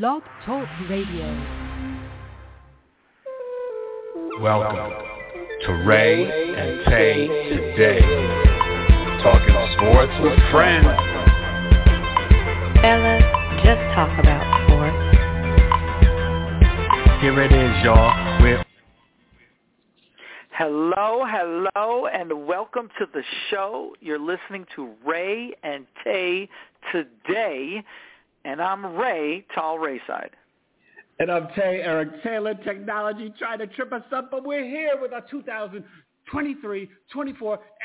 Blog Talk Radio. Welcome to Rae and Tay today. Talking sports with friends. Fellas, just talk about sports. Here it is, y'all. We're Hello, hello, and welcome to the show. You're listening to Rae and Tay today, and I'm Ray, Tall Rayside. And I'm Tay, Eric Taylor. Technology trying to trip us up, but we're here with our 2023-24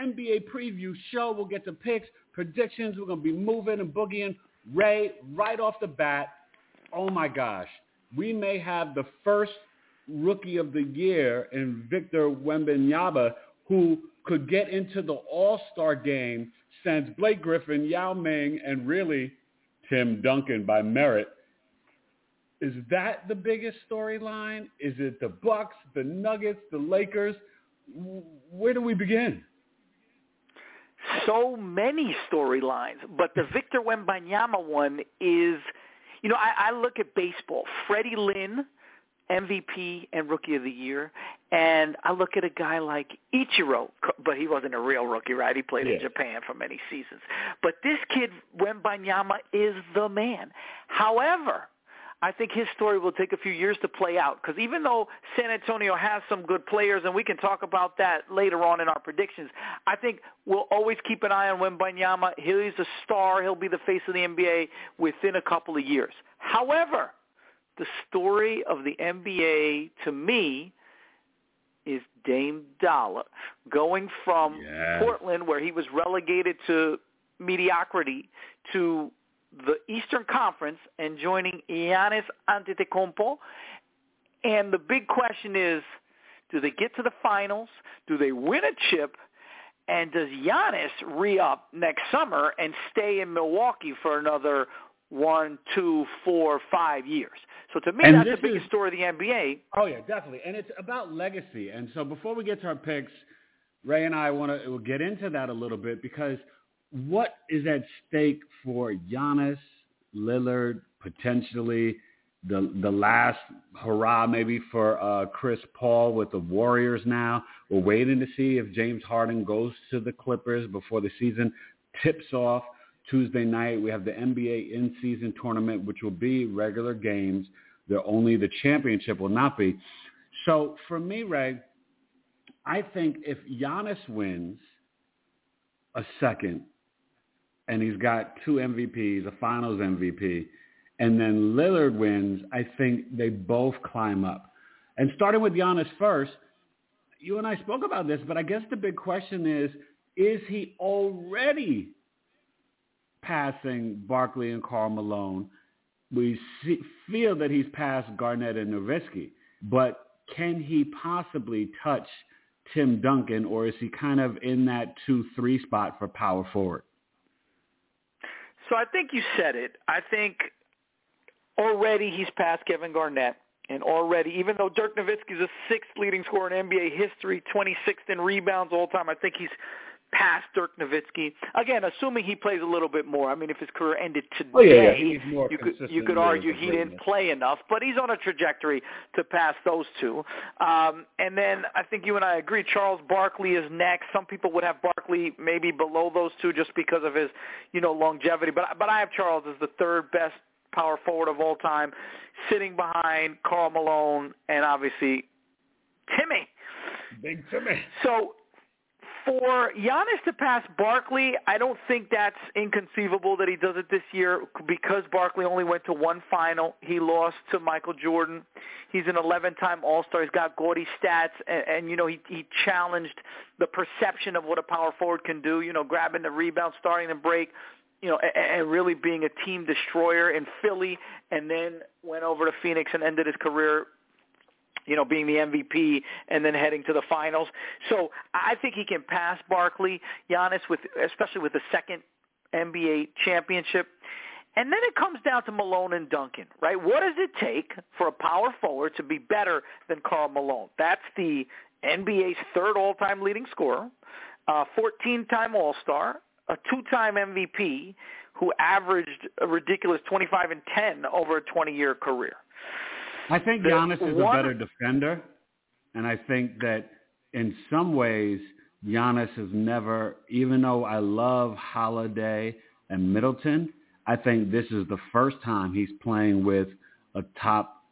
NBA preview show. We'll get to picks, predictions. We're going to be moving and boogieing. Ray, right off the bat, oh my gosh, we may have the first rookie of the year in Victor Wembanyama who could get into the All-Star game since Blake Griffin, Yao Ming, and really Tim Duncan by merit. Is that the biggest storyline? Is it the Bucks, the Nuggets, the Lakers? Where do we begin? So many storylines, but the Victor Wembanyama one is, you know, I, I look at baseball. Freddie Lynn, MVP and Rookie of the Year, and I look at a guy like Ichiro, but he wasn't a real rookie, right? He played Yeah. in Japan for many seasons. But this kid Wembanyama is the man. However, I think his story will take a few years to play out because even though San Antonio has some good players, and we can talk about that later on in our predictions, I think we'll always keep an eye on Wembanyama. He's a star. He'll be the face of the NBA within a couple of years. However, the story of the NBA to me is Dame Dollar going from Yes. Portland where he was relegated to mediocrity to the Eastern Conference and joining Giannis Antetokounmpo. And the big question is, do they get to the finals? Do they win a chip? And does Giannis re-up next summer and stay in Milwaukee for another one, two, four, five years? So to me, And that's the biggest is- story of the NBA. Oh yeah, definitely. And it's about legacy. And so before we get to our picks, Ray and I want to get into that a little bit because what is at stake for Giannis, Lillard, potentially the the last hurrah maybe for uh, Chris Paul with the Warriors now. We're waiting to see if James Harden goes to the Clippers before the season tips off. Tuesday night, we have the NBA in-season tournament, which will be regular games. The only the championship will not be. So for me, Ray, I think if Giannis wins a second, and he's got two MVPs, a Finals MVP, and then Lillard wins, I think they both climb up. And starting with Giannis first, you and I spoke about this, but I guess the big question is, is he already passing Barkley and Karl Malone? We see, feel that he's passed Garnett and Nowitzki, but can he possibly touch Tim Duncan, or is he kind of in that two-three spot for power forward? So I think you said it. I think already he's passed Kevin Garnett. And already, even though Dirk Nowitzki is the sixth leading scorer in NBA history, 26th in rebounds all time, I think he's past Dirk Nowitzki. Again, assuming he plays a little bit more. I mean, if his career ended today, Oh, yeah, yeah. You could you could argue he didn't play enough, but he's on a trajectory to pass those two. Um, and then I think you and I agree. Charles Barkley is next. Some people would have Barkley maybe below those two just because of his, you know, longevity. But but I have Charles as the third best power forward of all time, sitting behind Karl Malone and obviously Timmy. Big Timmy. So for Giannis to pass Barkley, I don't think that's inconceivable that he does it this year because Barkley only went to one final. He lost to Michael Jordan. He's an 11-time All-Star. He's got gaudy stats, and, and you know he he challenged the perception of what a power forward can do. You know, grabbing the rebound, starting the break, you know, and, and really being a team destroyer in Philly, and then went over to Phoenix and ended his career you know, being the MVP and then heading to the finals. So I think he can pass Barkley, Giannis, with especially with the second NBA championship. And then it comes down to Malone and Duncan, right? What does it take for a power forward to be better than Karl Malone? That's the NBA's third all-time leading scorer, uh, 14-time All-Star, a two-time MVP who averaged a ridiculous 25 and 10 over a 20-year career. I think Giannis is a better defender, and I think that in some ways Giannis has never, even though I love Holiday and Middleton, I think this is the first time he's playing with a top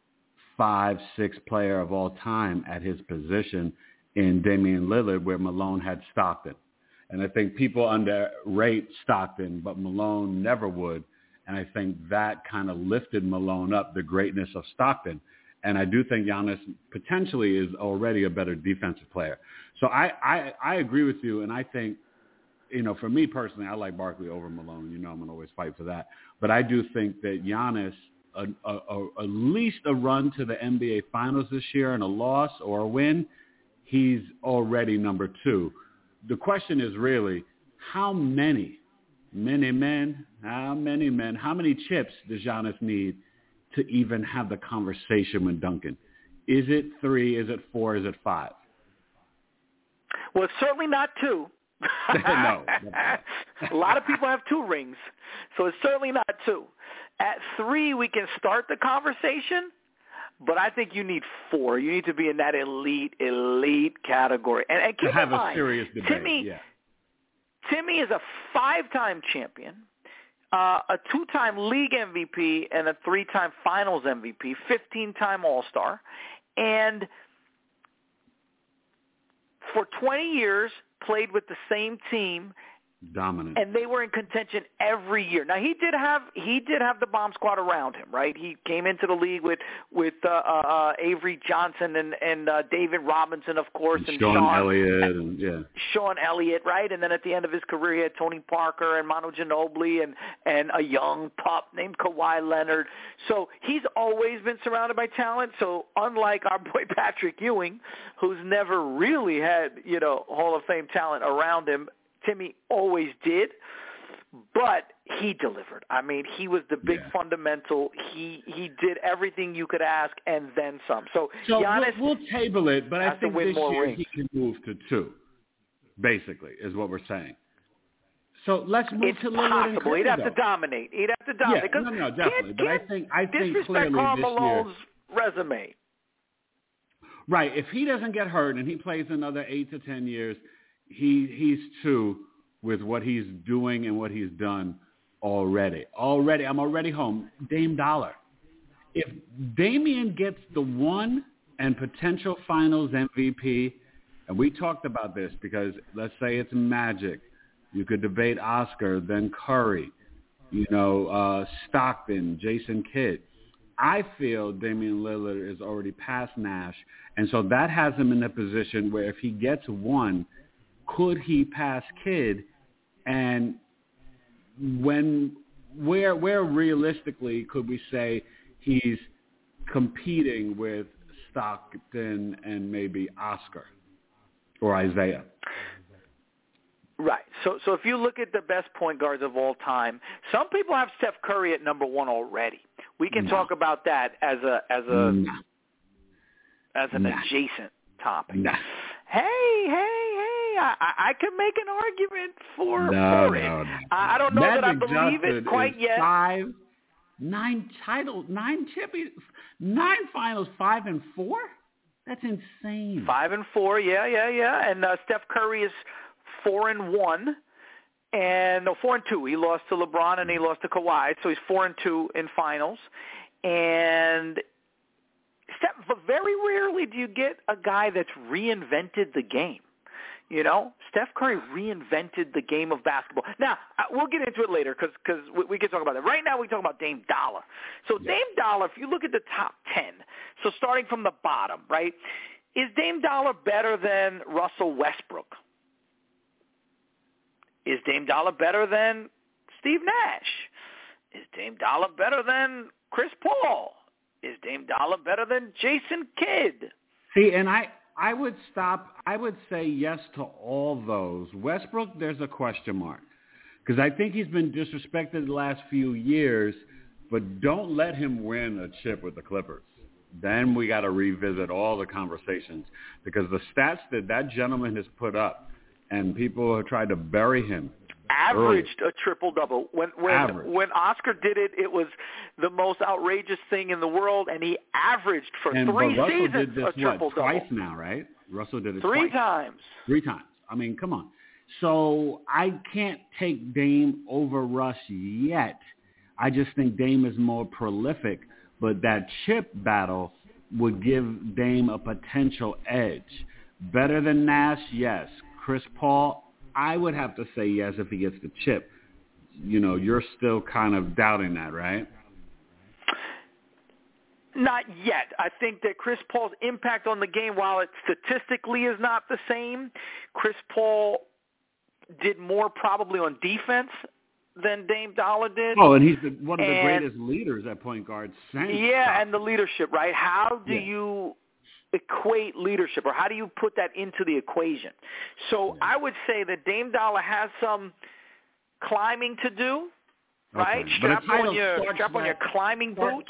five, six player of all time at his position in Damian Lillard, where Malone had Stockton. And I think people underrate Stockton, but Malone never would. And I think that kind of lifted Malone up, the greatness of Stockton. And I do think Giannis potentially is already a better defensive player. So I, I, I agree with you. And I think, you know, for me personally, I like Barkley over Malone. You know I'm going to always fight for that. But I do think that Giannis, at least a run to the NBA Finals this year and a loss or a win, he's already number two. The question is really, how many, many men, how many men, how many chips does Giannis need to even have the conversation with Duncan? Is it three? Is it four? Is it five? Well, it's certainly not two. No. a lot of people have two rings, so it's certainly not two. At three, we can start the conversation, but I think you need four. You need to be in that elite, elite category. And, and keep To have in a mind, serious debate. Timmy, yeah. Timmy is a five-time champion, uh, a two-time league MVP, and a three-time Finals MVP, 15-time All-Star, and for 20 years played with the same team Dominant. and they were in contention every year. Now he did have he did have the bomb squad around him, right? He came into the league with with uh, uh, Avery Johnson and and uh, David Robinson, of course, and Sean, Sean Elliott and yeah. Sean Elliott, right? And then at the end of his career, he had Tony Parker and Manu Ginobili and and a young pup named Kawhi Leonard. So he's always been surrounded by talent. So unlike our boy Patrick Ewing, who's never really had you know Hall of Fame talent around him, Timmy always did. But he delivered. I mean, he was the big Yeah. fundamental. He he did everything you could ask and then some. So, So Giannis, we'll, we'll table it, but I think this year rings. he can move to two. Basically, is what we're saying. So let's move it's to Lillard and possible. Curry, He'd have though. to dominate. He'd have to Yeah, dominate. 'Cause no, no, can't- definitely. But I can't think I think clearly Karl this year, resume. right? If he doesn't get hurt and he plays another eight to ten years, he he's two with what he's doing and what he's done already. Already, I'm already home. Dame Dollar. If Damian gets the one and potential Finals MVP, and we talked about this because let's say it's Magic, you could debate Oscar, then Curry, you know, uh, Stockton, Jason Kidd. I feel Damian Lillard is already past Nash, and so that has him in a position where if he gets one, could he pass Kidd? And when where where realistically could we say he's competing with Stockton and maybe Oscar or Isaiah? Right. So so if you look at the best point guards of all time, some people have Steph Curry at number one already. We can No. talk about that as a as a Nah, as an Nah. adjacent topic. hey, hey! I, I can make an argument for No, for it. no, no. I, don't know that I believe Johnson it quite yet. Five, nine titles, nine champions, nine finals, five and four. That's insane. Five and four, yeah, yeah, yeah. And uh, Steph Curry is four and one, and no, four and two. He lost to LeBron and he lost to Kawhi, so he's four and two in finals. And Steph, but very rarely do you get a guy that's reinvented the game. You know, Steph Curry reinvented the game of basketball. Now, uh, we'll get into it later because cause we, we can talk about that. Right now, we talk about Dame Dollar. So Yeah. Dame Dollar, if you look at the top 10, so starting from the bottom, right, is Dame Dollar better than Russell Westbrook? Is Dame Dollar better than Steve Nash? Is Dame Dollar better than Chris Paul? Is Dame Dollar better than Jason Kidd? See, and I, I would stop. I would say yes to all those. Westbrook, there's a question mark because I think he's been disrespected the last few years. But don't let him win a chip with the Clippers. Then we got to revisit all the conversations because the stats that that gentleman has put up, and people have tried to bury him averaged a triple double. When when Average. when Oscar did it, it was the most outrageous thing in the world, and he averaged for And three seasons this a triple what twice now, right? Russell did it Three twice. times. Three times. I mean, come on. So I can't take Dame over Russ yet. I just think Dame is more prolific, but that chip battle would give Dame a potential edge. Better than Nash, yes. Chris Paul, I would have to say yes if he gets the chip. You know, you're still kind of doubting that, right? Not yet. I think that Chris Paul's impact on the game, while it statistically is not the same, Chris Paul did more probably on defense than Dame Dollar did. Oh, and he's the, one of the And- greatest leaders at point guard since. Yeah, and the leadership, right? How do Yeah. you equate leadership, or how do you put that into the equation? So. I would say that Dame Dollar has some climbing to do, right? Okay. Strap on your strap on your climbing boots.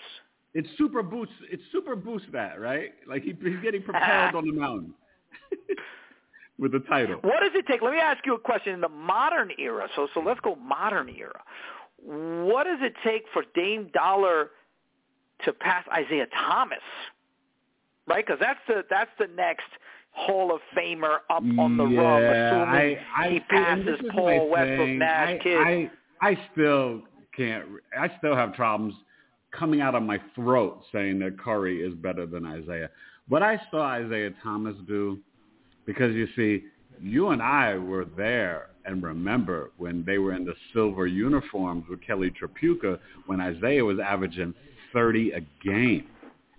It's super boost. It's super boost that right. Like he, he's getting propelled on the mountain with the title. What does it take? Let me ask you a question. In the modern era, so so let's go modern era. What does it take for Dame Dollar to pass Isaiah Thomas? Right, because that's the that's the next Hall of Famer up on the rung, assuming I, I, he see, and this passes Paul Westbrook. Nash, I, Kidd. I, I still can't. I still have problems coming out of my throat saying that Curry is better than Isaiah. What I saw Isaiah Thomas do, because you see, you and I were there and remember when they were in the silver uniforms with Kelly Tripucka when Isaiah was averaging 30 a game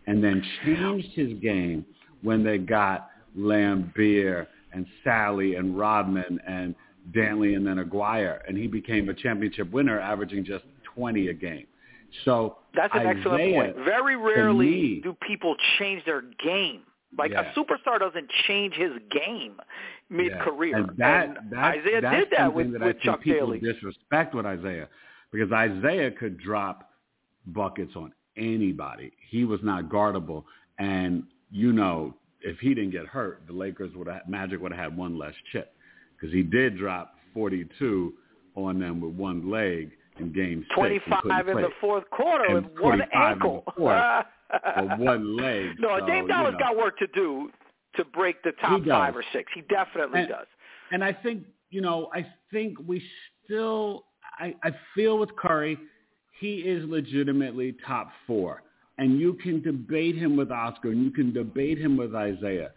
and then changed his game when they got Laimbeer and Salley and Rodman and Dantley and then Aguirre, and he became a championship winner, averaging just 20 a game. So That's an excellent point. Very rarely me- do people change their game. Like Yeah. a superstar doesn't change his game mid-career. And that, And that's, Isaiah that's did that with, that with I think Chuck people Daly. disrespect with Isaiah because Isaiah could drop buckets on anybody. He was not guardable, and you know if he didn't get hurt, the Lakers would have Magic would have had one less chip because he did drop 42 on them with one leg in Game Six. and couldn't 25 in play. the fourth quarter And with one 45 in the ankle. fourth with one leg. no, so, Dame you know. got work to do to break the top five or six. He definitely And- does. And I think, you know, I think we still, I, I feel with Curry, he is legitimately top four. And you can debate him with Oscar and you can debate him with Isaiah.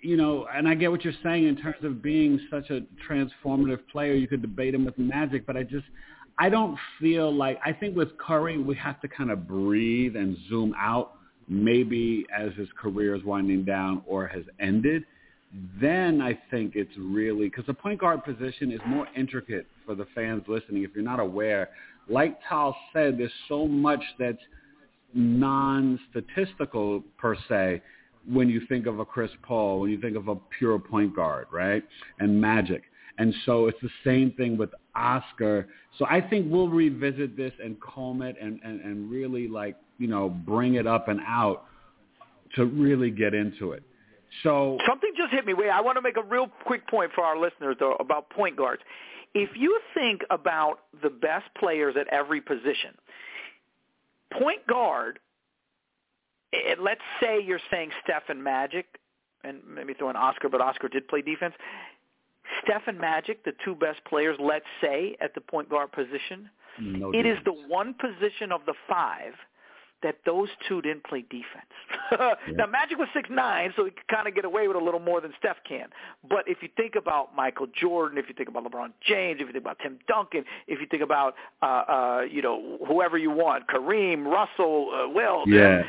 You know, and I get what you're saying in terms of being such a transformative player. You could debate him with Magic, but I just, I don't feel like, I think with Curry, we have to kind of breathe and zoom out maybe as his career is winding down or has ended then I think it's really because the point guard position is more intricate for the fans listening. If you're not aware, like Tal said, there's so much that's non-statistical per se when you think of a Chris Paul, when you think of a pure point guard, right? And Magic. And so it's the same thing with Oscar. So I think we'll revisit this and comb it and, and, and really like, you know, bring it up and out to really get into it. So Something just hit me. Wait, I want to make a real quick point for our listeners though about point guards. If you think about the best players at every position, point guard, eh, let's say you're saying Steph and Magic, and maybe throw in Oscar, but Oscar did play defense. Steph and Magic, the two best players, let's say, at the point guard position. no It is the one position of the five that those two didn't play defense. Now Magic was six nine, so he could kind of get away with a little more than Steph can. But if you think about Michael Jordan, if you think about LeBron James, if you think about Tim Duncan, if you think about uh, uh, you know whoever you want, Kareem, Russell, uh, Will, Yeah.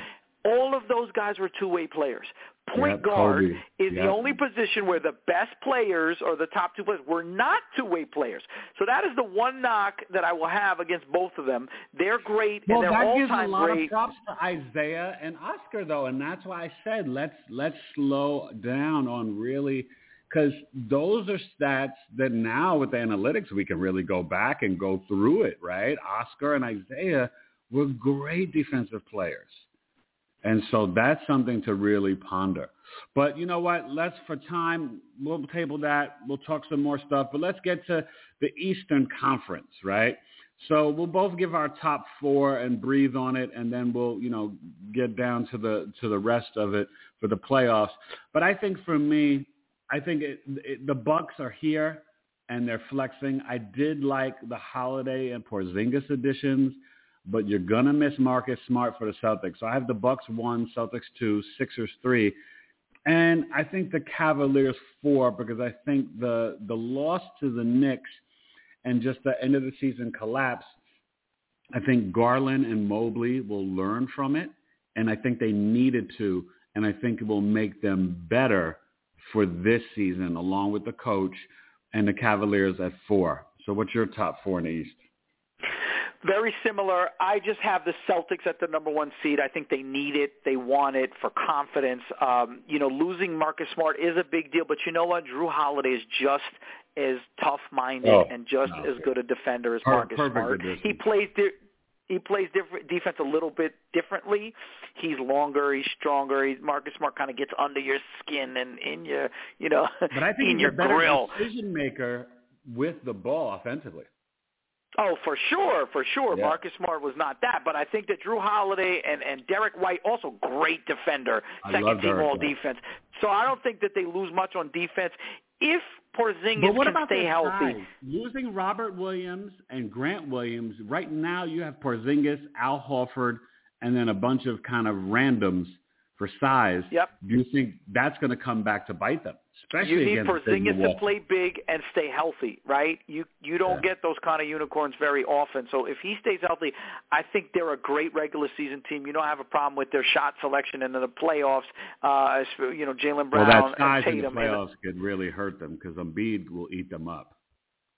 all of those guys were two-way players. Point Yep, guard Kobe. is Yep. the only position where the best players or the top two players were not two-way players. So that is the one knock that I will have against both of them. They're great Well, and they're all-time great. Well, that gives a all-time lot great. of props to Isaiah and Oscar, though, and that's why I said let's let's slow down on really because those are stats that now with analytics we can really go back and go through it. Right, Oscar and Isaiah were great defensive players. And so that's something to really ponder. But you know what? Let's, for time, we'll table that. We'll talk some more stuff. But let's get to the Eastern Conference, right? So we'll both give our top four and breathe on it, and then we'll, you know, get down to the to the rest of it for the playoffs. But I think for me, I think it, it, the Bucks are here and they're flexing. I did like the Holiday and Porzingis additions, but you're gonna miss Marcus Smart for the Celtics. So I have the Bucks one, Celtics two, Sixers three. And I think the Cavaliers four because I think the the loss to the Knicks and just the end of the season collapse, I think Garland and Mobley will learn from it, and I think they needed to, and I think it will make them better for this season, along with the coach and the Cavaliers at four. So what's your top four in the East? Very similar. I just have the Celtics at the number one seed. I think they need it. They want it for confidence. Um, you know, losing Marcus Smart is a big deal, but you know what? Jrue Holiday is just as tough-minded oh, and just no, as good a defender as Marcus Smart. He plays di- he plays different defense a little bit differently. He's longer, he's stronger. He's, Marcus Smart kind of gets under your skin and in your, you know, but I think in he's your a better grill. decision maker with the ball offensively. Oh, for sure, for sure. Yeah. Marcus Smart was not that, but I think that Jrue Holiday and and Derrick White also great defender, I second team all defense. So I don't think that they lose much on defense if Porzingis but what can about stay healthy. size? Losing Robert Williams and Grant Williams, right now you have Porzingis, Al Horford, and then a bunch of kind of randoms for size. Yep. Do you think that's going to come back to bite them? Especially you need Porzingis to play big and stay healthy, right? You you don't Yeah. get those kind of unicorns very often. So if he stays healthy, I think they're a great regular season team. You don't have a problem with their shot selection and in the playoffs. Uh, you know, Jalen Well, Brown that size and in the Tatum. and- playoffs could really hurt them because Embiid will eat them up.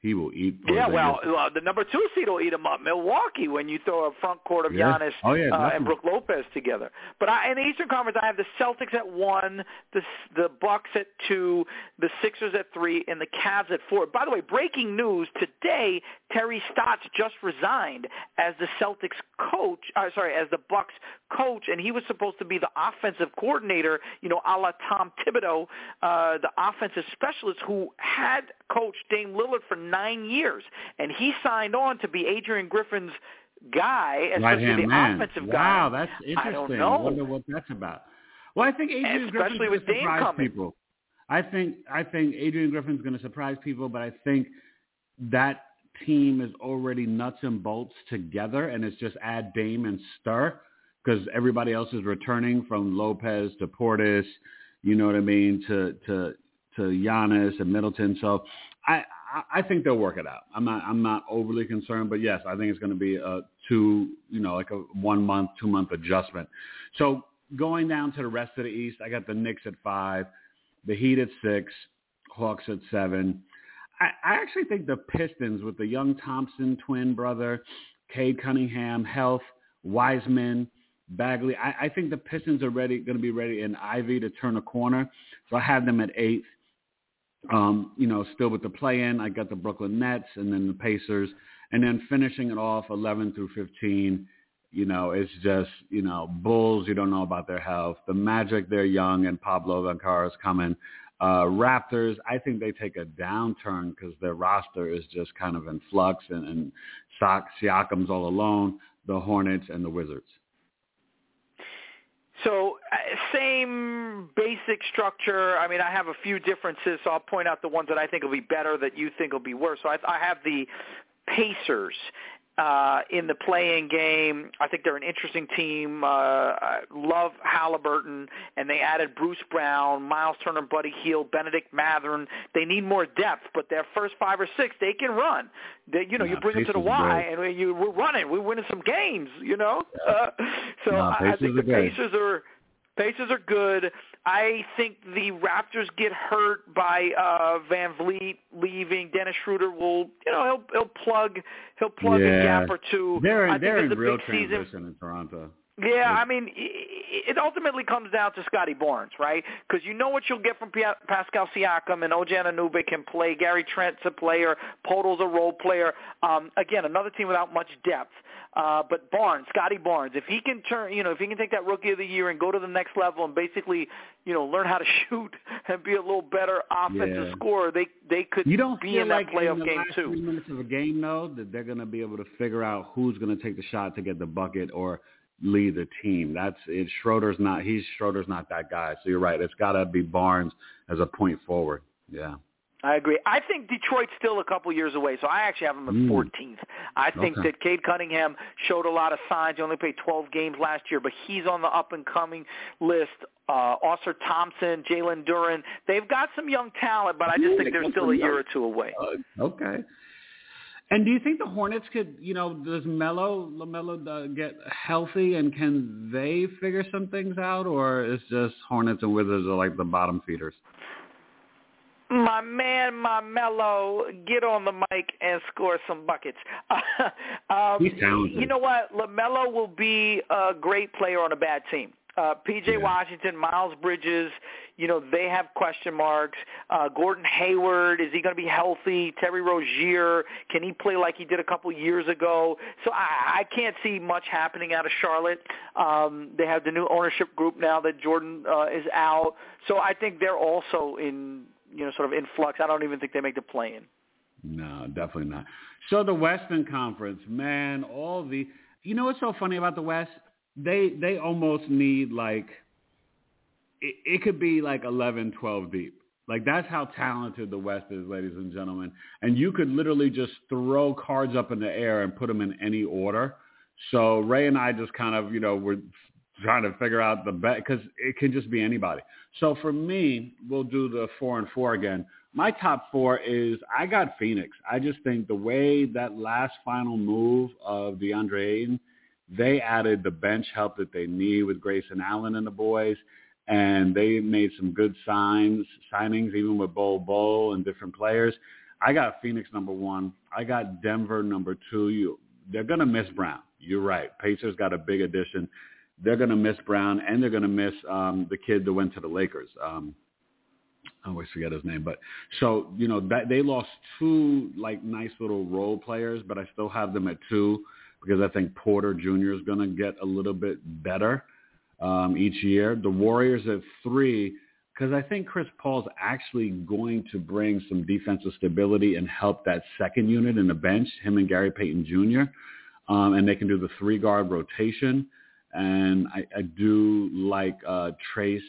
He will eat. Yeah, well, well, the number two seed will eat them up. Milwaukee, when you throw a front court of Yeah. Giannis Oh, yeah, uh, and definitely. Brook Lopez together. But I, in the Eastern Conference, I have the Celtics at one, the the Bucks at two, the Sixers at three, and the Cavs at four. By the way, breaking news today: Terry Stotts just resigned as the Celtics coach. Uh, sorry, as the Bucks coach, and he was supposed to be the offensive coordinator. You know, a la Tom Thibodeau, uh, the offensive specialist who had coached Dame Lillard for nine years, and he signed on to be Adrian Griffin's guy, especially the man. offensive wow, guy. Wow, that's interesting. I don't know. wonder what that's about. Well, I think Adrian Griffin's going to surprise coming. people. I think I think Adrian Griffin's going to surprise people, but I think that team is already nuts and bolts together, and it's just add Dame and stir because everybody else is returning from Lopez to Portis, you know what I mean, to to to Giannis and Middleton. So I I- think they'll work it out. I'm not I'm not overly concerned, but yes, I think it's going to be a two you know like a one month two month adjustment. So going down to the rest of the East, I got the Knicks at five, the Heat at six, Hawks at seven. I, I actually think the Pistons with the young Thompson twin brother, Cade Cunningham, Health, Wiseman, Bagley. I, I think the Pistons are ready, going to be ready in Ivy to turn a corner. So I have them at eighth. Um, you know, still with the play-in, I got the Brooklyn Nets and then the Pacers, and then finishing it off 11 through 15. You know, it's just you know Bulls. You don't know about their health. The Magic, they're young, and Pablo Ventura is coming. Uh, Raptors, I think they take a downturn because their roster is just kind of in flux, and, and Siakam's all alone. The Hornets and the Wizards. So uh, same basic structure. I mean, I have a few differences, so I'll point out the ones that I think will be better that you think will be worse. So I, I have the Pacers uh, in the playing game. I think they're an interesting team. Uh, I love Halliburton, and they added Bruce Brown, Miles Turner, Buddy Hield, Bennedict Mathurin. They need more depth, but their first five or six, they can run. They, you know, Yeah, you bring them to the Y, and we, you, we're running. We're winning some games. You know, uh, so I, I think the. Pacers are. Pacers are good. I think the Raptors get hurt by uh VanVleet leaving. Dennis Schroeder will, you know, he'll he'll plug he'll plug a gap or two. They're I in, think they're in a real big season. in Toronto. Yeah, I mean, it ultimately comes down to Scottie Barnes, right? Because you know what you'll get from Pascal Siakam and OJ Anunoby can play. Gary Trent's a player. Podol's a role player. Um, again, another team without much depth. Uh, but Barnes, Scottie Barnes, if he can turn, you know, if he can take that Rookie of the Year and go to the next level and basically, you know, learn how to shoot and be a little better offensive Yeah. scorer, they they could You don't be in like that playoff in the game last too. three minutes of a game, though, that they're going to be able to figure out who's going to take the shot to get the bucket or lead the team. That's it. Schroeder's not. He's Schroeder's not that guy. So you're right. It's got to be Barnes as a point forward. Yeah. I agree. I think Detroit's still a couple years away, so I actually have them at Mm. 14th. I think Okay. that Cade Cunningham showed a lot of signs. He only played 12 games last year, but he's on the up and coming list. Uh, Ausar Thompson, Jalen Duren, they've got some young talent, but I just Yeah, think they they're still a year or two away. Uh, okay. And do you think the Hornets could, you know, does Melo Lamelo uh, get healthy and can they figure some things out, or is just Hornets and Wizards are like the bottom feeders? My man, my mellow, get on the mic and score some buckets. um, He's talented. You know what? LaMelo will be a great player on a bad team. Uh, P.J. Yeah. Washington, Miles Bridges, you know, they have question marks. Uh, Gordon Hayward, is he going to be healthy? Terry Rozier, can he play like he did a couple years ago? So I, I can't see much happening out of Charlotte. Um, they have the new ownership group now that Jordan uh, is out. So I think they're also in, you know, sort of in flux. I don't even think they make the play-in. No, definitely not. So the Western Conference, man, all the you know what's so funny about the West? They they almost need like it, it could be like 11, 12 deep. Like that's how talented the West is, ladies and gentlemen. And you could literally just throw cards up in the air and put them in any order. So Ray and I just kind of, you know, we're trying to figure out the best because it can just be anybody. So for me, we'll do the four and four again. My top four is I got Phoenix. I just think the way that last final move of DeAndre Ayton, they added the bench help that they need with Grayson Allen and the boys, and they made some good signs, signings, even with Bol Bol and different players. I got Phoenix number one. I got Denver number two. You, they're gonna miss Brown. You're right. Pacers got a big addition. They're gonna miss Brown, and they're gonna miss um, the kid that went to the Lakers. Um, I always forget his name, but so you know that they lost two like nice little role players, but I still have them at two because I think Porter Jr. is going to get a little bit better um, each year. The Warriors at three because I think Chris Paul's actually going to bring some defensive stability and help that second unit in the bench, him and Gary Payton Jr. Um, and they can do the three guard rotation. And I, I do like uh, Trayce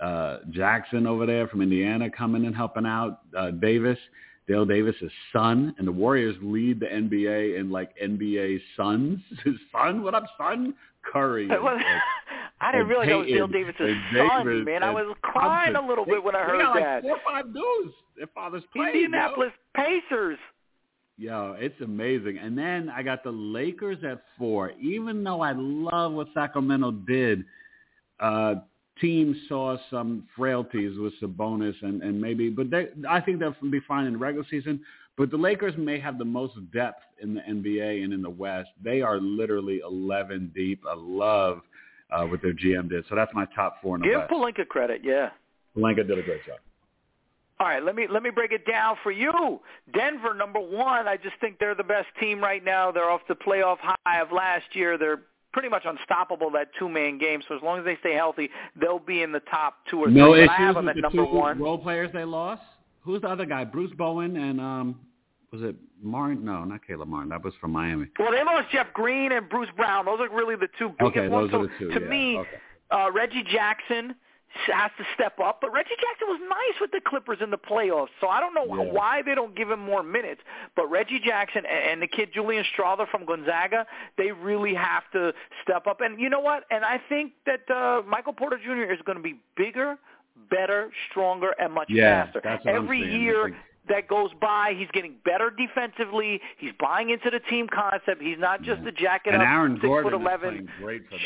uh, Jackson over there from Indiana coming and helping out. Uh, Davis, Dale Davis' son, and the Warriors lead the NBA in like NBA sons. His son, what up, son? Curry. It I didn't realize that was Dale Peyton Davis' son, Davis man. I was crying a little bit when I heard got like that. Four or five dudes. Their fathers played. Indianapolis Pacers. Yo, it's amazing. And then I got the Lakers at four. Even though I love what Sacramento did, uh, team saw some frailties with Sabonis and, and maybe, but they, I think they'll be fine in the regular season. But the Lakers may have the most depth in the NBA and in the West. They are literally 11 deep. I love uh, what their GM did. So that's my top four in the Give West. Pelinka credit, yeah. Pelinka did a great job. All right, let me let me break it down for you. Denver, number one. I just think they're the best team right now. They're off the playoff high of last year. They're pretty much unstoppable that two-man game. So as long as they stay healthy, they'll be in the top two or No three. I issues have them with at the number two one. role players they lost. Who's the other guy? Bruce Bowen and um, was it Martin? No, not Caleb Martin. That was from Miami. Well, they lost Jeff Green and Bruce Brown. Those are really the two biggest Okay, ones. those So are the two. to yeah. me, okay. uh, Reggie Jackson has to step up. But Reggie Jackson was nice with the Clippers in the playoffs, so I don't know Yeah. why they don't give him more minutes. But Reggie Jackson and, and the kid Julian Strawther from Gonzaga, they really have to step up. And you know what? And I think that uh, Michael Porter Jr. is going to be bigger, better, stronger, and much Yeah, faster. that's what I'm Every saying. Year that goes by, he's getting better defensively. He's buying into the team concept. He's not just Yeah. a jacket and up Aaron six Gordon foot eleven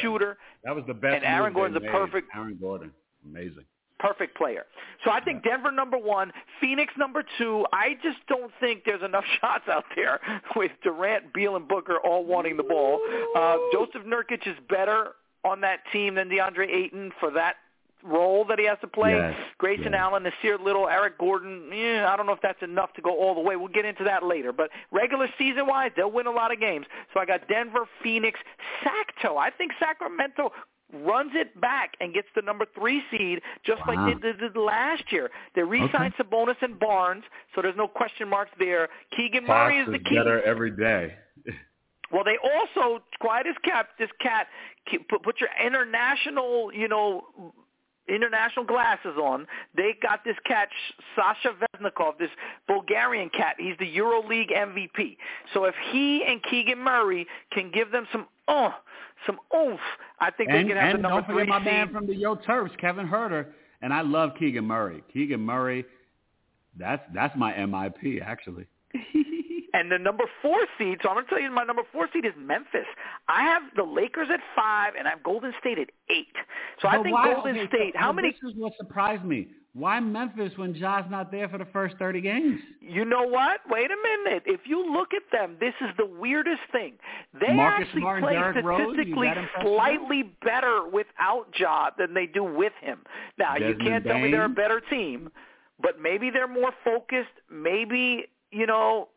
shooter. That was the best. And Aaron Gordon's a perfect- Aaron Gordon, amazing. perfect player. So I think Denver number one, Phoenix number two. I just don't think there's enough shots out there with Durant, Beal, and Booker all wanting the ball. Uh, Jusuf Nurkic is better on that team than DeAndre Ayton for that role that he has to play. Yes, Grayson yes. Allen, Nassir Little, Eric Gordon. Yeah, I don't know if that's enough to go all the way. We'll get into that later. But regular season wise, they'll win a lot of games. So I got Denver, Phoenix, Sacto. I think Sacramento runs it back and gets the number three seed just Wow. like they did last year. They re-signed Sabonis and Barnes, so there's no question marks there. Keegan Murray is the key. better every day. Well, they also quiet as kept. This cat put, put your international, you know, international glasses on. They got this cat Sasha Vezenkov, this Bulgarian cat. He's the EuroLeague MVP. So if he and Keegan Murray can give them some uh, some oomph, I think and they can have the number don't forget three my man from the Yo Turfs, Kevin Huerter, and I love Keegan Murray. Keegan Murray, that's that's my MIP actually. And the number four seed, so I'm going to tell you my number four seed is Memphis. I have the Lakers at five, and I have Golden State at eight. So I think why- Golden okay, State, so- how so many This is what surprised me. Why Memphis when Ja's not there for the first thirty games? You know what? Wait a minute. If you look at them, this is the weirdest thing. They Marcus actually Smart and play you statistically that impressed you? slightly better without Ja than they do with him. Now, you can't tell me they're a better team, but maybe they're more focused. Maybe, you know,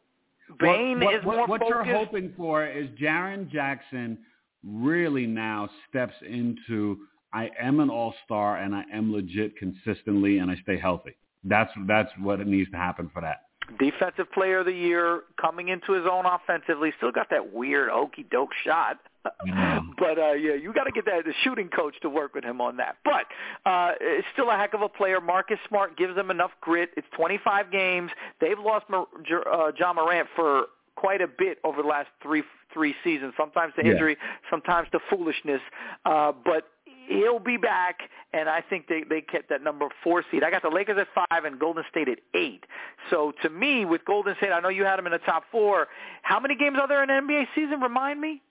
Bain what, what, is what, more what focused. you're hoping for is Jaren Jackson really now steps into I am an all star and I am legit consistently and I stay healthy. That's that's what it needs to happen for that. Defensive player of the year, coming into his own offensively. Still got that weird okey doke shot. but uh yeah, you got to get that the shooting coach to work with him on that. But uh it's still a heck of a player. Marcus Smart gives them enough grit. It's 25 games. They've lost Mar- uh, John Morant for quite a bit over the last three three seasons. Sometimes to Yeah. injury, sometimes to foolishness. Uh, but he'll be back, and I think they they kept that number four seed. I got the Lakers at five and Golden State at eight. So to me, with Golden State, I know you had them in the top four. How many games are there in an NBA season? Remind me.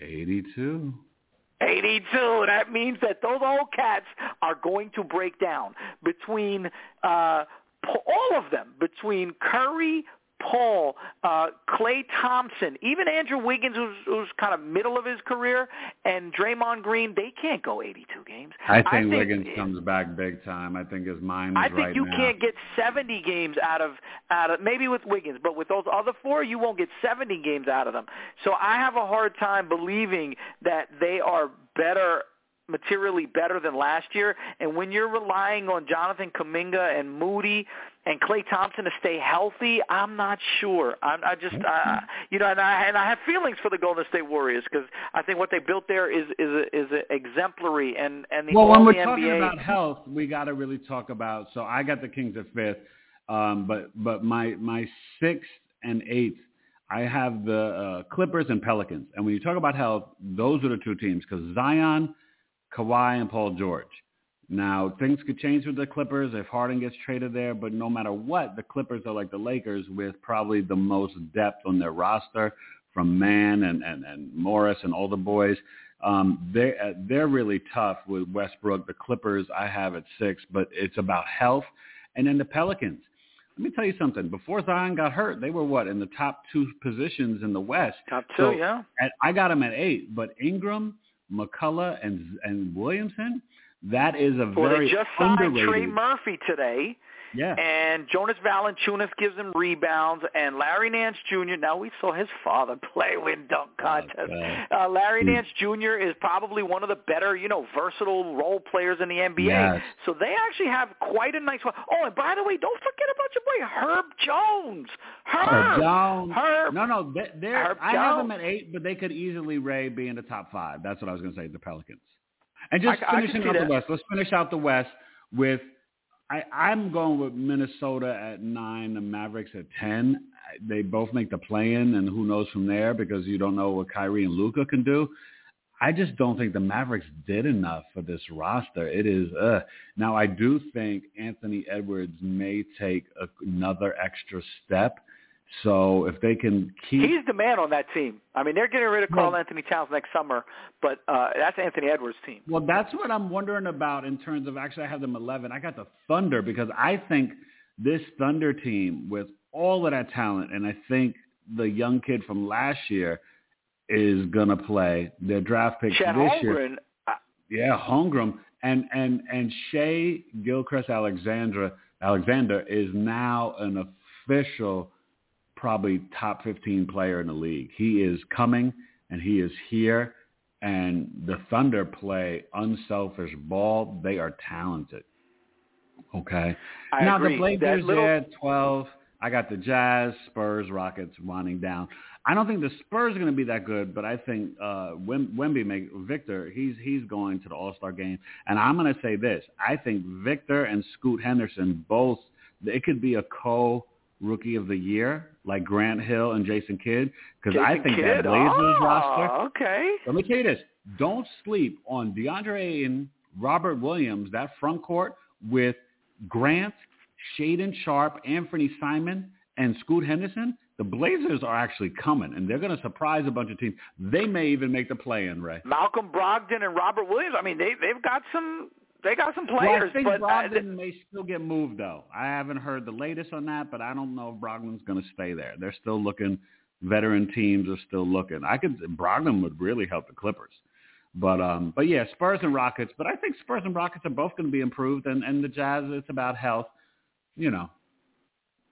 82. 82. That means that those old cats are going to break down between uh, all of them, between Curry, Paul, uh, Klay Thompson, even Andrew Wiggins, who's, who's kind of middle of his career, and Draymond Green. They can't go 82 games. I think, Wiggins comes back big time. I think his mind is I think right you now. can't get 70 games out of out of maybe with Wiggins, but with those other four, you won't get 70 games out of them. So I have a hard time believing that they are better materially better than last year. And when you're relying on Jonathan Kuminga and Moody and Klay Thompson to stay healthy, I'm not sure. I'm, I just, uh, you know, and I and I have feelings for the Golden State Warriors because I think what they built there is is a, is a exemplary and and the well, when we're the talking about health, we got to really talk about. So I got the Kings at fifth, um, but but my my sixth and eighth, I have the uh, Clippers and Pelicans. And when you talk about health, those are the two teams because Zion, Kawhi, and Paul George. Now things could change with the Clippers if Harden gets traded there, but no matter what, the Clippers are like the Lakers with probably the most depth on their roster from Mann and, and, and Morris and all the boys. Um, they uh, they're really tough with Westbrook. The Clippers I have at six, but it's about health. And then the Pelicans. Let me tell you something. Before Zion got hurt, they were what in the top two positions in the West. Top two, So, yeah. At, I got them at eight, but Ingram, McCullough, and and Williamson. That is a Well, very they just signed underrated. Trey Murphy today, yeah. and Jonas Valanciunas gives him rebounds, and Larry Nance Jr. Now we saw his father play win dunk contest. God. Uh, Larry Hmm. Nance Jr. is probably one of the better, you know, versatile role players in the NBA. Yes. So they actually have quite a nice one. Oh, and by the way, don't forget about your boy Herb Jones. Herb. Herb Jones. Herb. No, no, they, they're, Herb I have them at eight, but they could easily Ray be in the top five. That's what I was going to say. The Pelicans. And just I- I finishing see out that. the West. Let's finish out the West with. I, I'm going with Minnesota at nine, the Mavericks at ten. They both make the play-in, and who knows from there because you don't know what Kyrie and Luka can do. I just don't think the Mavericks did enough for this roster. It is uh now I do think Anthony Edwards may take a, another extra step. So if they can keep He's the man on that team. I mean, they're getting rid of Carl Well- Anthony Towns next summer, but uh, that's Anthony Edwards' team. Well, that's what I'm wondering about in terms of actually I have them 11. I got the Thunder because I think this Thunder team with all of that talent, and I think the young kid from last year is going to play their draft pick Chet this year. Holmgren, uh, Yeah, Holmgren. And and and Shai Gilchrist Alexandra Alexander is now an official, probably top 15 player in the league. He is coming and he is here. And the Thunder play unselfish ball. They are talented. Okay. I now agree. the Blazers little- at 12. I got the Jazz, Spurs, Rockets winding down. I don't think the Spurs are going to be that good, but I think uh, Wem- Wemby, make, Victor, he's he's going to the All Star game, and I'm going to say this: I think Victor and Scoot Henderson both it could be a co Rookie of the Year like Grant Hill and Jason Kidd because I think Kidd? that Blazers oh, roster. Okay. Let me tell you this: don't sleep on DeAndre and Robert Williams, that front court with Grant, Shaedon Sharpe, Anthony Simon, and Scoot Henderson. The Blazers are actually coming, and they're going to surprise a bunch of teams. They may even make the play-in, Ray. Malcolm Brogdon and Robert Williams. I mean, they they've got some they got some Well, players, I think but uh, Brogdon may still get moved, though. I haven't heard the latest on that, but I don't know if Brogdon's going to stay there. They're still looking. Veteran teams are still looking. I could Brogdon would really help the Clippers. But um, but yeah, Spurs and Rockets. But I think Spurs and Rockets are both going to be improved, and and the Jazz. It's about health, you know.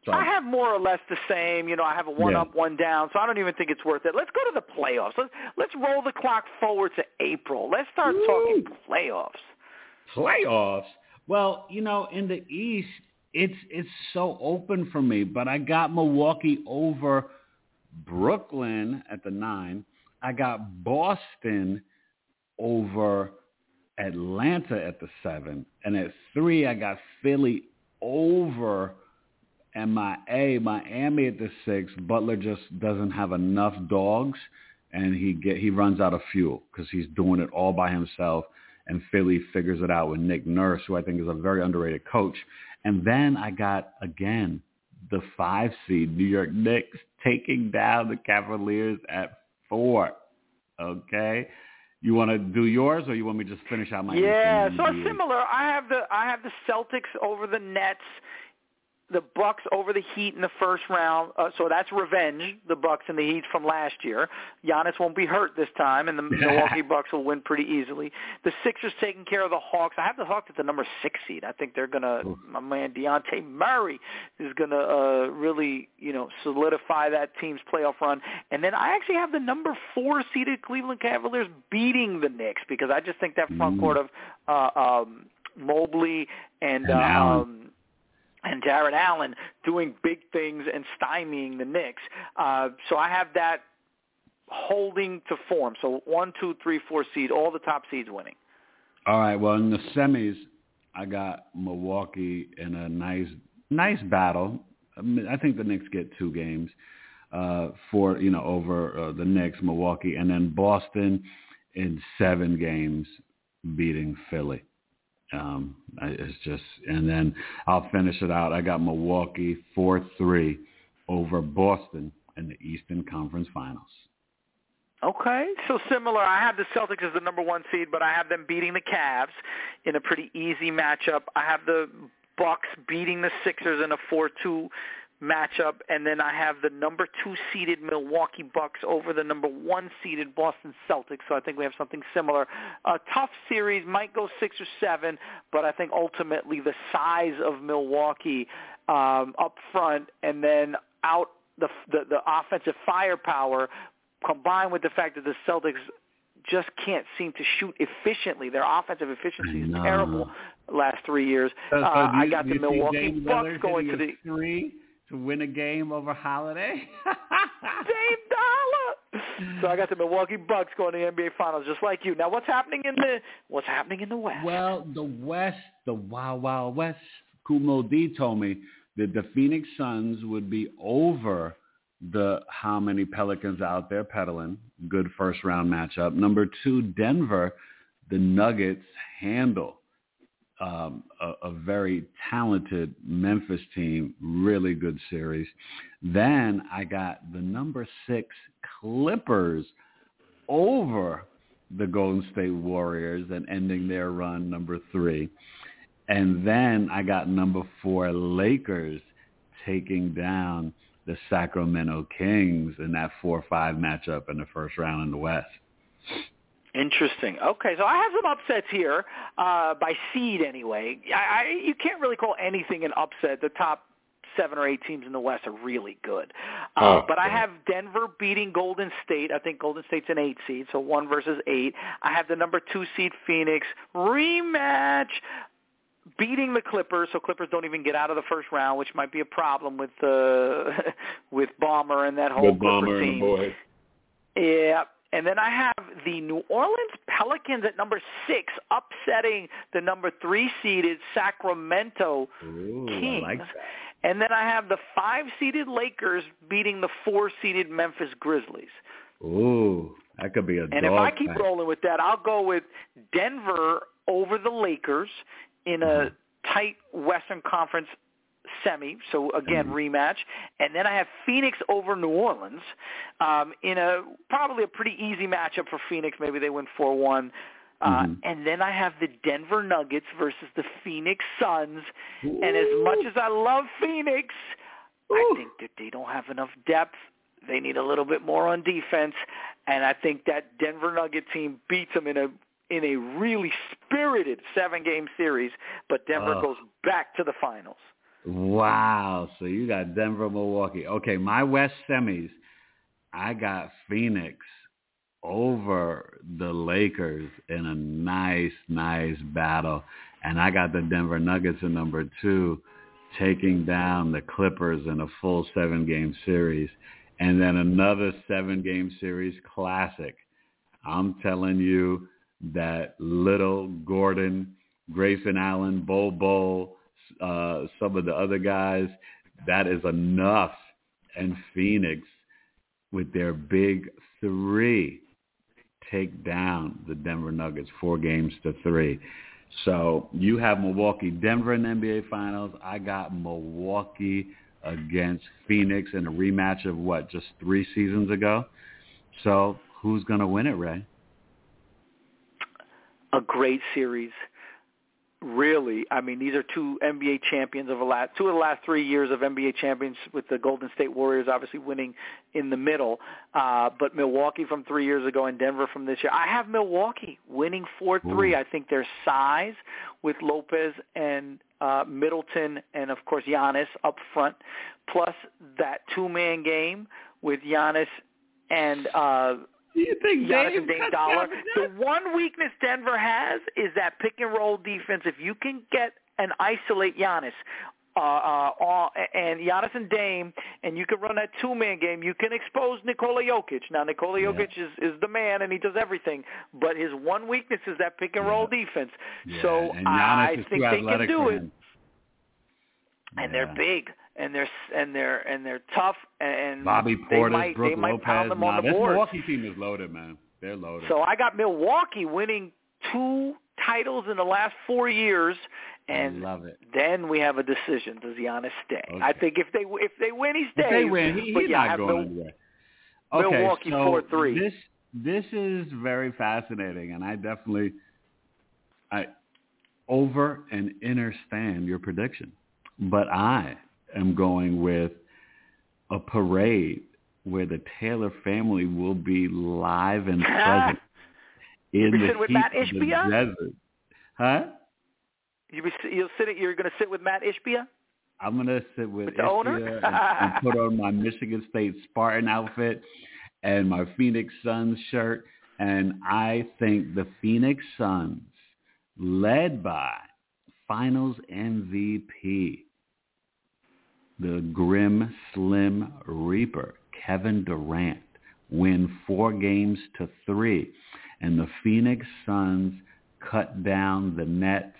So I have more or less the same. You know, I have a one Yeah. up, one down, so I don't even think it's worth it. Let's go to the playoffs. Let's let's roll the clock forward to April. Let's start talking playoffs. Playoffs. Well, you know, in the East, it's it's so open for me. But I got Milwaukee over Brooklyn at the nine. I got Boston over Atlanta at the seven, and at three I got Philly over MIA, Miami at the six. Butler just doesn't have enough dogs, and he get he runs out of fuel because he's doing it all by himself. And Philly figures it out with Nick Nurse, who I think is a very underrated coach. And then I got again the five seed New York Knicks taking down the Cavaliers at four. Okay. You want to do yours, or you want me to just finish out my? Yeah, so similar. I have the I have the Celtics over the Nets, the Bucks over the Heat in the first round. Uh, so that's revenge. The Bucks and the Heat from last year. Giannis won't be hurt this time, and the Milwaukee Bucks will win pretty easily. The Sixers taking care of the Hawks. I have the Hawks at the number six seed. I think they're gonna. My man Dejounte Murray is gonna uh, really you know solidify that team's playoff run. And then I actually have the number four seeded Cleveland Cavaliers beating the Knicks because I just think that front Mm. court of uh, um, Mobley and, uh, um, and Jarrett Allen doing big things and stymieing the Knicks. Uh, so I have that holding to form. So one, two, three, four seed, all the top seeds winning. All right. Well, in the semis, I got Milwaukee in a nice, nice battle. I, mean, I think the Knicks get two games uh, for you know over uh, the Knicks, Milwaukee, and then Boston in seven games beating Philly. Um, it's just, and then I'll finish it out. I got Milwaukee four three over Boston in the Eastern Conference Finals. Okay, so similar. I have the Celtics as the number one seed, but I have them beating the Cavs in a pretty easy matchup. I have the Bucks beating the Sixers in a four-two matchup, and then I have the number two seeded Milwaukee Bucks over the number one seeded Boston Celtics. So I think we have something similar. A tough series might go six or seven, but I think ultimately the size of Milwaukee um, up front, and then out the, the the offensive firepower combined with the fact that the Celtics just can't seem to shoot efficiently. Their offensive efficiency is terrible last three years. So- so uh, do I got the Milwaukee Bucks going to the three to win a game over Holiday. Dame Dollar. So I got the Milwaukee Bucks going to the NBA Finals, just like you. Now, what's happening in the what's happening in the West? Well, the West, the Wild Wild West. Kumo D told me that the Phoenix Suns would be over the how many Pelicans out there peddling. Good first round matchup. Number two, Denver. The Nuggets handle um, a, a very talented Memphis team. Really good series. Then I got the number six Clippers over the Golden State Warriors and ending their run number three. And then I got number four Lakers taking down the Sacramento Kings in that 4-5 matchup in the first round in the West. Interesting. Okay, so I have some upsets here uh, by seed anyway. I, I, you can't really call anything an upset. The top seven or eight teams in the West are really good. Uh, Oh, but I have Denver beating Golden State. I think Golden State's an eight seed, so one versus eight. I have the number two seed Phoenix rematch beating the Clippers, so Clippers don't even get out of the first round, which might be a problem with uh, with Ballmer and that whole Clipper team. Yeah. And then I have the New Orleans Pelicans at number six, upsetting the number three seeded Sacramento Ooh, Kings. Like. And then I have the five seeded Lakers beating the four seeded Memphis Grizzlies. Ooh, that could be a And if I keep rolling with that, I'll go with Denver over the Lakers in a mm-hmm. tight Western Conference semi. So again, Mhm. rematch. And then I have Phoenix over New Orleans um, in a probably a pretty easy matchup for Phoenix. Maybe they win four one. Uh, Mhm. And then I have the Denver Nuggets versus the Phoenix Suns. And as much as I love Phoenix, I think that they don't have enough depth. They need a little bit more on defense, and I think that Denver Nugget team beats them in a in a really spirited seven game series. But Denver goes back to the finals. Wow. So you got Denver, Milwaukee. Okay, my West semis, I got Phoenix over the Lakers in a nice, nice battle. And I got the Denver Nuggets in number two, taking down the Clippers in a full seven game series. And then another seven game series classic. I'm telling you that Little, Gordon, Grayson Allen, Bol Bol, uh, some of the other guys, that is enough. And Phoenix, with their big three, take down the Denver Nuggets four games to three. So you have Milwaukee, Denver in the NBA Finals. I got Milwaukee against Phoenix in a rematch of what, just three seasons ago. So who's going to win it, Ray? A great series. Really, I mean, these are two NBA champions of the last two of the last three years of NBA champions, with the Golden State Warriors obviously winning in the middle. Uh, but Milwaukee from three years ago and Denver from this year. I have Milwaukee winning four three. I think their size with Lopez and uh, Middleton and of course Giannis up front, plus that two man game with Giannis and uh, Do you think Giannis Dame and Dame Dollar. The one weakness Denver has is that pick and roll defense. If you can get and isolate Giannis, uh, uh, and Giannis and Dame, and you can run that two man game, you can expose Nikola Jokic. Now Nikola Yeah. Jokic is is the man and he does everything, but his one weakness is that pick and roll defense. Yeah, so I think they can do it and Yeah. they're big and they're and they're and they're tough and Bobby they Portis, might Brooke they might Lopez. pound them nah, on the this boards. Milwaukee team is loaded, man. They're loaded. So I got Milwaukee winning two titles in the last four years, and love it. then we have a decision: Does Giannis stay? I think if they if they win, he stays. If they win, he, he's yeah, not going Mil- anywhere. Okay, Milwaukee so 4-3. This this is very fascinating, and I definitely I over and understand your prediction, but I am going with a parade where the Taylor family will be live and present in the with heat Matt of the Ishbia? desert. Huh? You be, you'll sit. You're going to sit with Matt Ishbia. I'm gonna sit with, With the owner? Ishbia and, and put on my Michigan State Spartan outfit and my Phoenix Suns shirt, and I think the Phoenix Suns, led by Finals MVP, the Grim Slim Reaper, Kevin Durant, win four games to three, and the Phoenix Suns cut down the Nets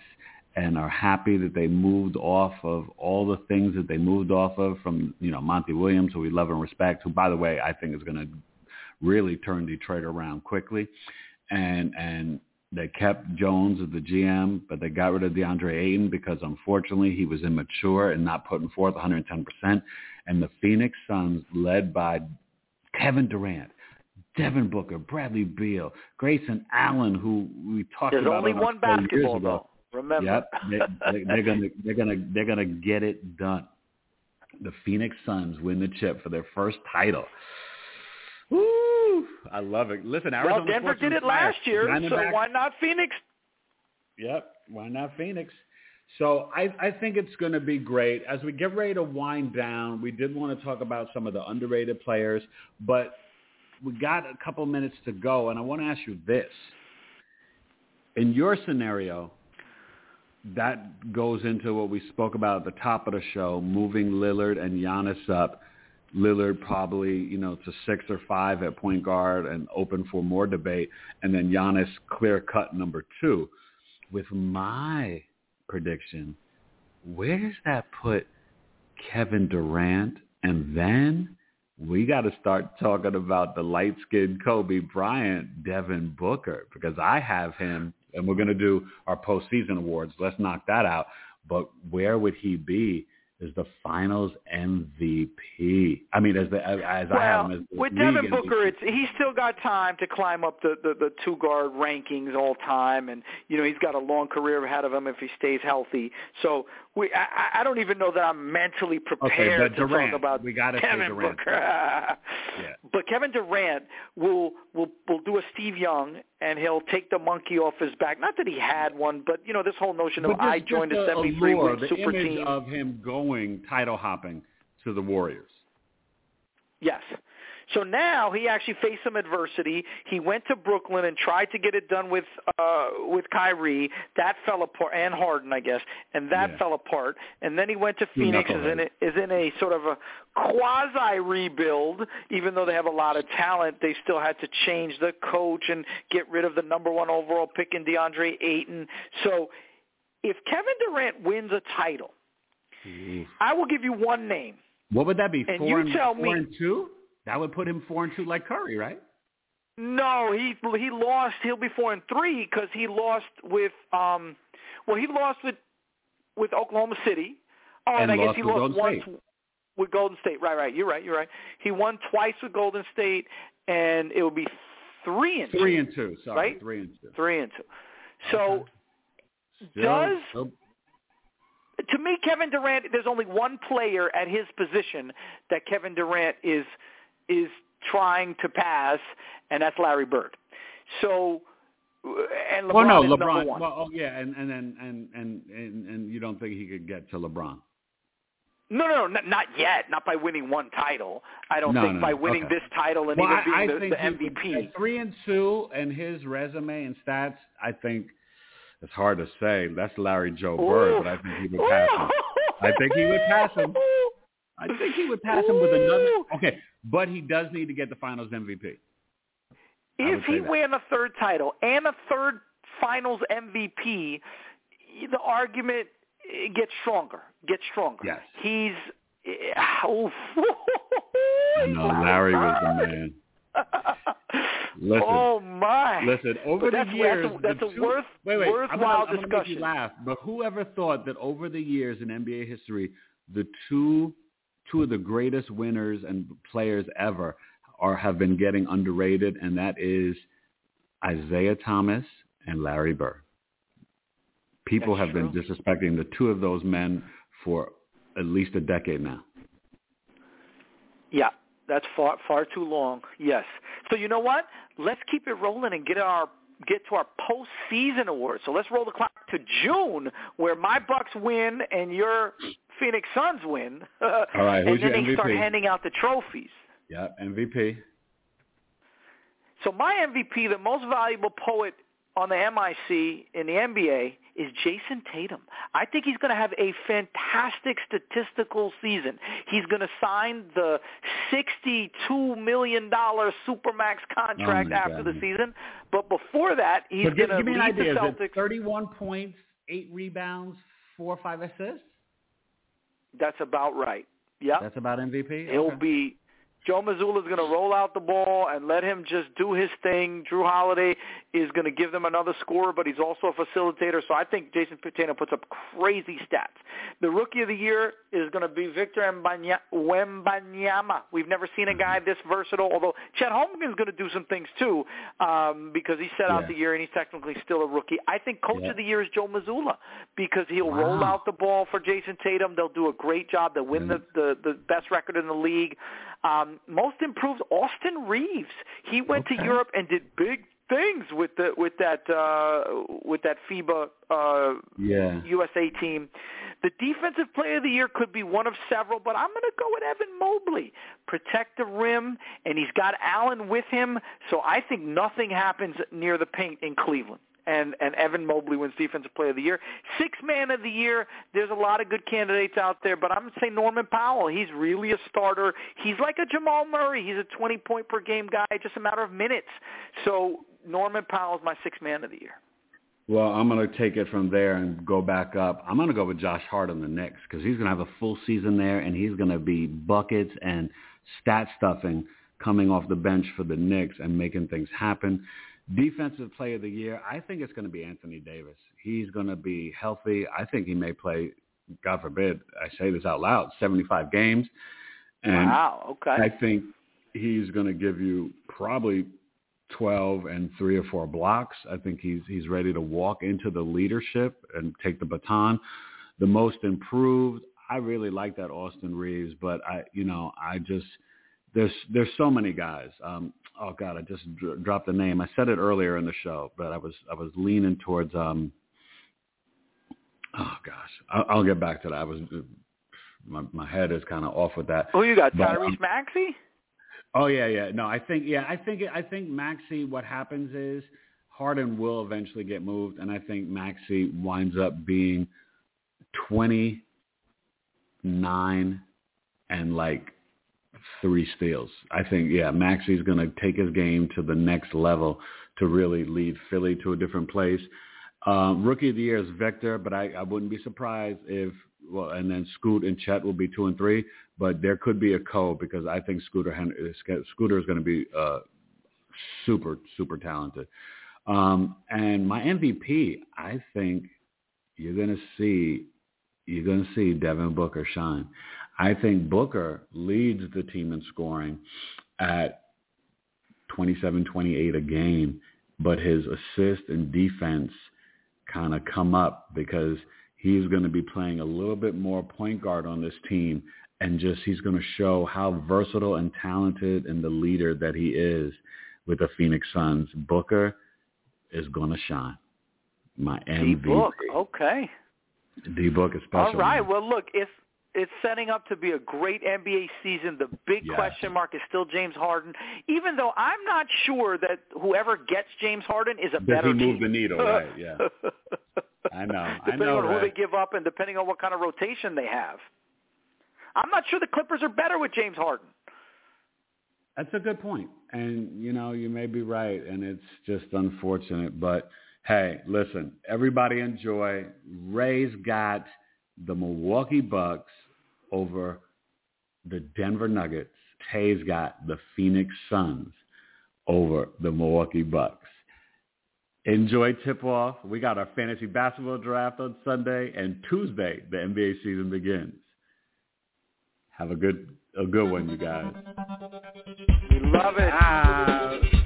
and are happy that they moved off of all the things that they moved off of from, you know, Monty Williams, who we love and respect, who, by the way, I think is going to really turn Detroit around quickly. And, and they kept Jones as the GM, but they got rid of DeAndre Ayton because unfortunately he was immature and not putting forth 110%. And the Phoenix Suns, led by Kevin Durant, Devin Booker, Bradley Beal, Grayson Allen, who we talked There's about only on one basketball ago. though. Remember. Yep, they, they're gonna they're gonna they're gonna get it done. The Phoenix Suns win the chip for their first title. Woo! I love it. Listen, Arizona well, Denver did it last year, so why not Phoenix? Yep. Why not Phoenix? So I, I think it's going to be great. As we get ready to wind down, we did want to talk about some of the underrated players, but we got a couple minutes to go, and I want to ask you this. In your scenario, that goes into what we spoke about at the top of the show, moving Lillard and Giannis up. Lillard probably, you know, to six or five at point guard and open for more debate, and then Giannis clear cut number two. With my prediction, where does that put Kevin Durant? And then we got to start talking about the light-skinned Kobe Bryant, Devin Booker, because I have him, and we're going to do our postseason awards. Let's knock that out. But where would he be as the Finals MVP? I mean, as the as I have him as the with Devin Booker, MVP. it's he's still got time to climb up the, the the two guard rankings all time, and you know he's got a long career ahead of him if he stays healthy. So we, I, I don't even know that I'm mentally prepared but to Durant, talk about we gotta say Durant. Booker. But Kevin Durant will will will do a Steve Young, and he'll take the monkey off his back. Not that he had one, but you know this whole notion of I joined a the 73 allure, win super image team. of him going title hopping to the Warriors. Yes. So now he actually faced some adversity. He went to Brooklyn and tried to get it done with uh with Kyrie. That fell apart and Harden, I guess, and that Yeah. fell apart. And then he went to Phoenix is in a, is in a sort of a quasi rebuild. Even though they have a lot of talent, they still had to change the coach and get rid of the number one overall pick in DeAndre Ayton. So if Kevin Durant wins a title, I will give you one name. What would that be? And four you and, tell four me- and two? That would put him four and two like Curry, right? No, he he lost. He'll be four and three because he lost with um, well, he lost with with Oklahoma City. Oh, and, And I guess he lost Golden once State. with Golden State. Right, right. You're right. You're right. He won twice with Golden State, and it would be three and Three two. and two. Sorry, Right? three and two. three and two. So Still- Does- still- to me, Kevin Durant, there's only one player at his position that Kevin Durant is is trying to pass, and that's Larry Bird. So, uh, and oh, LeBron well, no, is LeBron. number one. Well, oh yeah, and and and, and and and you don't think he could get to LeBron? No, no, no, not, yet. Not by winning one title. I don't No, think no, by winning Okay. this title and well, even I, being I the, think the MVP. three and two, and his resume and stats, I think it's hard to say. That's Larry Joe Bird, but I think he would pass him. I think he would pass him. I think he would pass him with another. Okay, but he does need to get the Finals MVP. If he that. win a third title and a third Finals MVP, the argument eh, gets stronger. Gets stronger. Yes. He's. eh, oof. I know Larry was the man. Listen, oh my! Listen, over the that's, years, that's a, that's a two- worth, wait, wait, worthwhile I'm gonna, I'm gonna make discussion. you laugh. But whoever thought that over the years in NBA history, the two two of the greatest winners and players ever are have been getting underrated, and that is Isiah Thomas and Larry Bird. People That's have been disrespecting the two of those men for at least a decade now. Yeah, that's far far too long. Yes. So you know what? Let's keep it rolling and get our get to our postseason awards. So let's roll the clock to June, where my Bucks win and your Phoenix Suns win. All right, and then your they start handing out the trophies. Yeah, MVP. So my MVP, the most valuable poet on the MIC in the NBA, is Jayson Tatum. I think he's going to have a fantastic statistical season. He's going to sign the $62 million Supermax contract oh my after the season. But before that, he's going to lead the Celtics. it 31 points, eight rebounds, four or five assists? That's about right. Yeah. That's about MVP. He'll Okay. be Joe Mazzulla's going to roll out the ball and let him just do his thing. Jrue Holiday is going to give them another score, but he's also a facilitator. So I think Jayson Tatum puts up crazy stats. The rookie of the year is going to be Victor Mbanya- Wembanyama. We've never seen a guy this versatile, although Chet Holmgren is going to do some things too um, because he set out the year and he's technically still a rookie. I think coach Yeah. of the year is Joe Mazzulla because he'll roll out the ball for Jayson Tatum. They'll do a great job. They'll win the, the, the best record in the league. Um, most improved, Austin Reaves. He went okay. to Europe and did big things with the with that uh, with that FIBA uh, yeah. USA team. The defensive player of the year could be one of several, but I'm going to go with Evan Mobley. Protect the rim, and he's got Allen with him, so I think nothing happens near the paint in Cleveland and and Evan Mobley wins Defensive Player of the Year. Six Man of the Year. There's a lot of good candidates out there, but I'm gonna say Norman Powell. He's really a starter. He's like a Jamal Murray. He's a 20 point per game guy, just a matter of minutes. So Norman Powell is my Six Man of the Year. Well, I'm going to take it from there and go back up. I'm going to go with Josh Hart on the Knicks because he's going to have a full season there, and he's going to be buckets and stat stuffing coming off the bench for the Knicks and making things happen. Defensive player of the year, I think it's going to be Anthony Davis. He's going to be healthy. I think he may play, God forbid, I say this out loud, 75 games. And wow, okay. I think he's going to give you probably 12 and three or four blocks. I think he's he's ready to walk into the leadership and take the baton. The most improved, I really like that Austin Reaves, but I, you know, I just there's there's so many guys. Um, oh God, I just d- dropped the name. I said it earlier in the show, but I was I was leaning towards. um Oh gosh, I'll, I'll get back to that. I was my my head is kind of off with that. Who you got? Tyrese um, Maxey. Oh yeah, yeah. No, I think yeah, I think I think Maxey. What happens is Harden will eventually get moved, and I think Maxey winds up being twenty nine and like three steals. I think, yeah, Maxey's going to take his game to the next level to really lead Philly to a different place. Um, rookie of the year is Victor, but I, I wouldn't be surprised if, well, and then Scoot and Chet will be two and three, but there could be a co because I think Scooter Scooter is going to be uh, super, super talented. Um, and my MVP, I think you're going to see, you're going to see Devin Booker shine. I think Booker leads the team in scoring at 27, 28 a game, but his assist and defense kind of come up because he's going to be playing a little bit more point guard on this team and just he's going to show how versatile and talented and the leader that he is with the Phoenix Suns. Booker is going to shine. My MVP. D-Book, okay. D-Book is special. All right. Well, look, if it's setting up to be a great NBA season. The big yes. question mark is still James Harden, even though I'm not sure that whoever gets James Harden is a Does better he move team. the needle, right? Yeah. I know. depending I know, on right? who they give up and depending on what kind of rotation they have. I'm not sure the Clippers are better with James Harden. That's a good point. And, you know, you may be right, and it's just unfortunate. But, hey, listen, everybody enjoy. Ray's got the Milwaukee Bucks over the Denver Nuggets. Tay's got the Phoenix Suns over the Milwaukee Bucks. Enjoy tip-off. We got our fantasy basketball draft on Sunday, and Tuesday the NBA season begins. Have a good a good one, you guys. We love it. Ah.